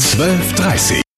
12.30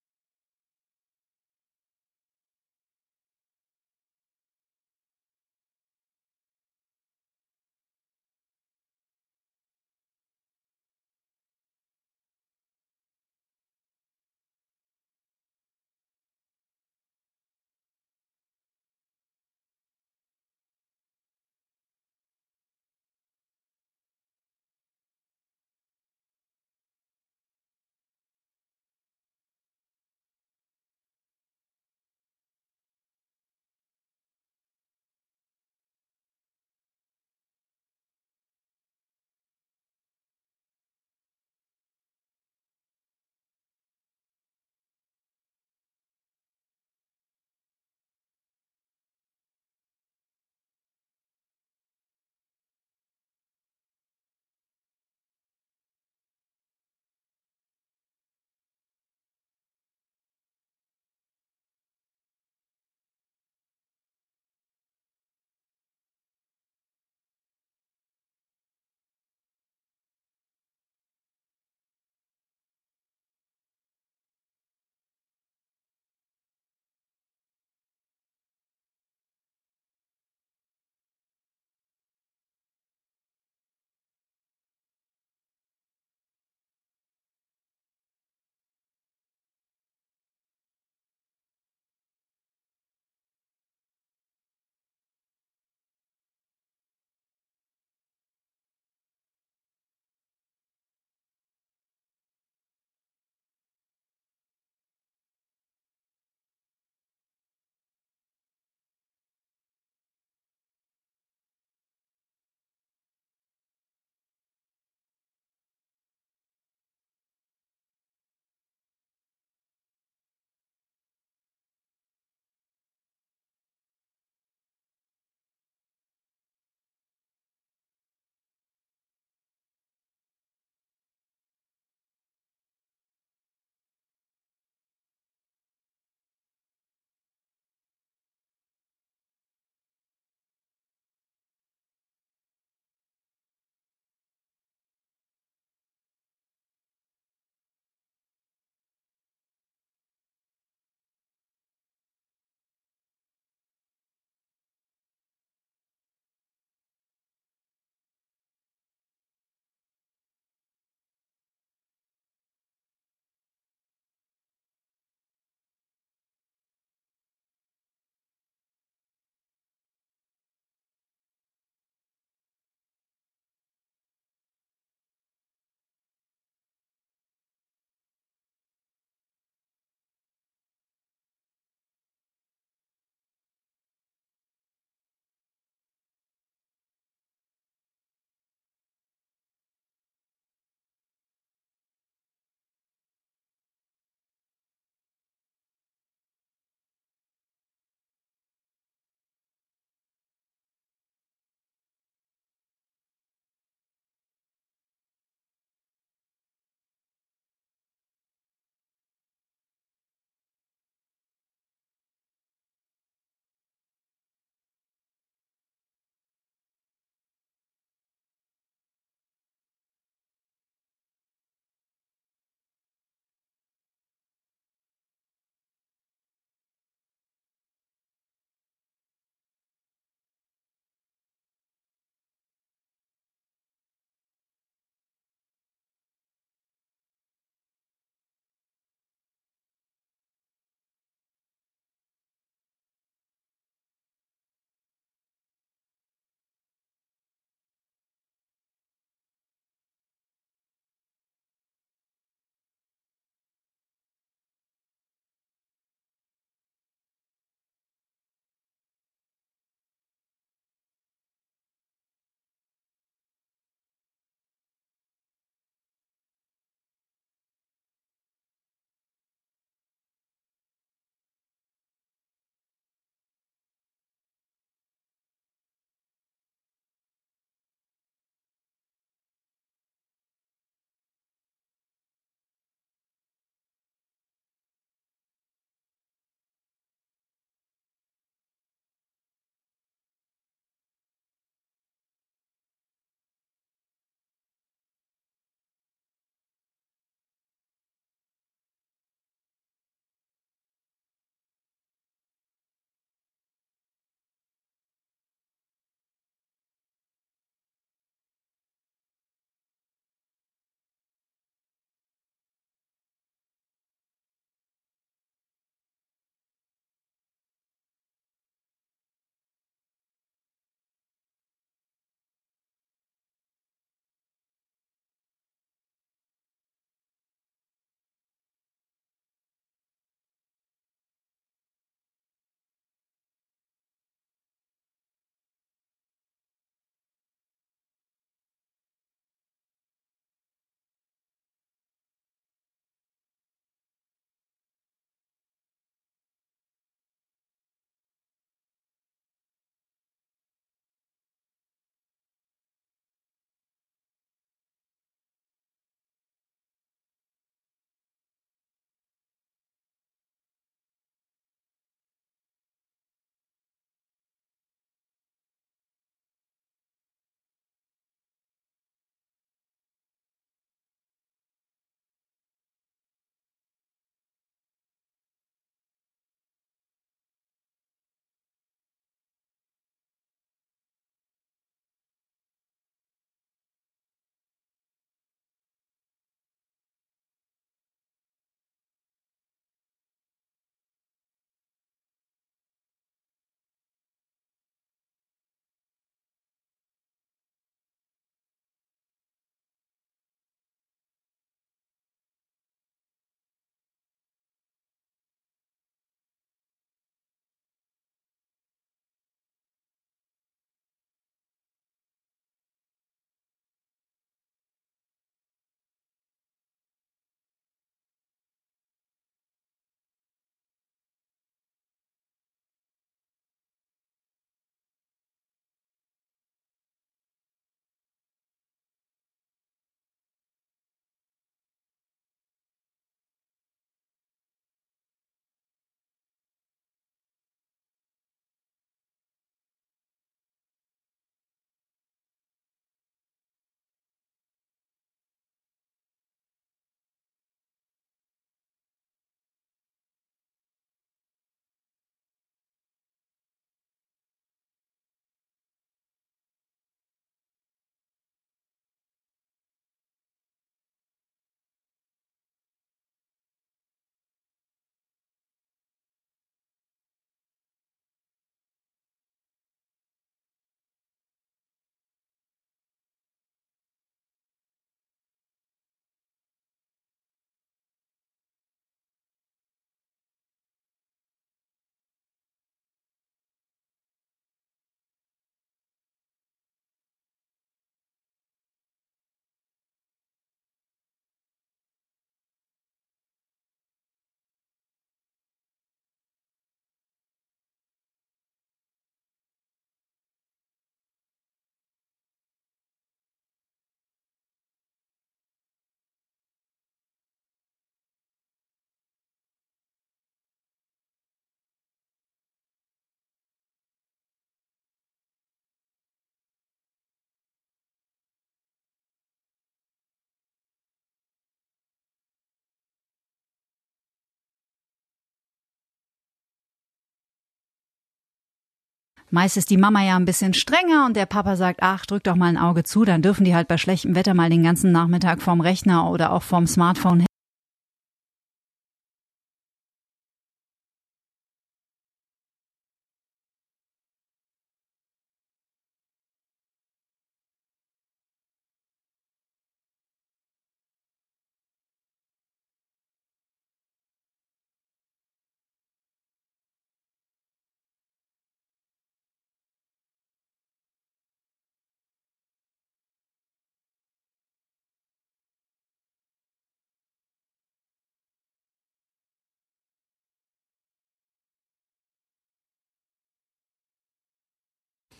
Meist ist die Mama ja ein bisschen strenger und der Papa sagt, ach, drück doch mal ein Auge zu, dann dürfen die halt bei schlechtem Wetter mal den ganzen Nachmittag vorm Rechner oder auch vorm Smartphone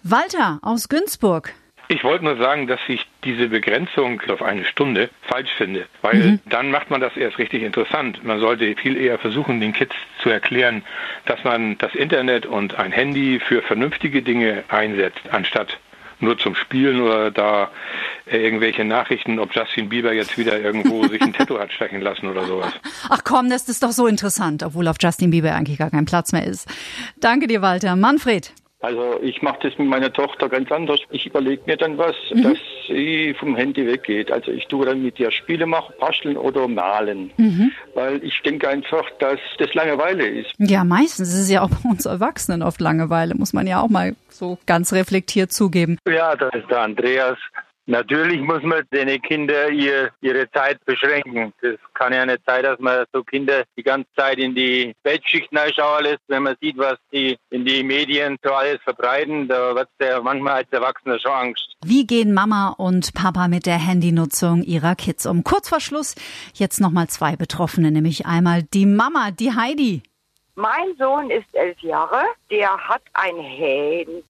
Walter aus Günzburg. Ich wollte nur sagen, dass ich diese Begrenzung auf eine Stunde falsch finde, weil mhm. dann macht man das erst richtig interessant. Man sollte viel eher versuchen, den Kids zu erklären, dass man das Internet und ein Handy für vernünftige Dinge einsetzt, anstatt nur zum Spielen oder da äh, irgendwelche Nachrichten, ob Justin Bieber jetzt wieder irgendwo sich ein Tattoo hat stechen lassen oder sowas. Ach komm, das ist doch so interessant, obwohl auf Justin Bieber eigentlich gar kein Platz mehr ist. Danke dir, Walter. Manfred. Also ich mache das mit meiner Tochter ganz anders. Ich überlege mir dann was, mhm. dass sie vom Handy weggeht. Also ich tue dann mit ihr Spiele machen, basteln oder malen. Mhm. Weil ich denke einfach, dass das Langeweile ist. Ja, meistens ist es ja auch bei uns Erwachsenen oft Langeweile, muss man ja auch mal so ganz reflektiert zugeben. Ja, das ist der Andreas. Natürlich muss man den Kindern ihr, ihre Zeit beschränken. Das kann ja nicht sein, dass man so Kinder die ganze Zeit in die Weltschichten schauen lässt, wenn man sieht, was die in die Medien so alles verbreiten. Da wird der manchmal als Erwachsener schon Angst. Wie gehen Mama und Papa mit der Handynutzung ihrer Kids um? Kurz vor Schluss jetzt nochmal zwei Betroffene, nämlich einmal die Mama, die Heidi. Mein Sohn ist elf Jahre, der hat ein Handy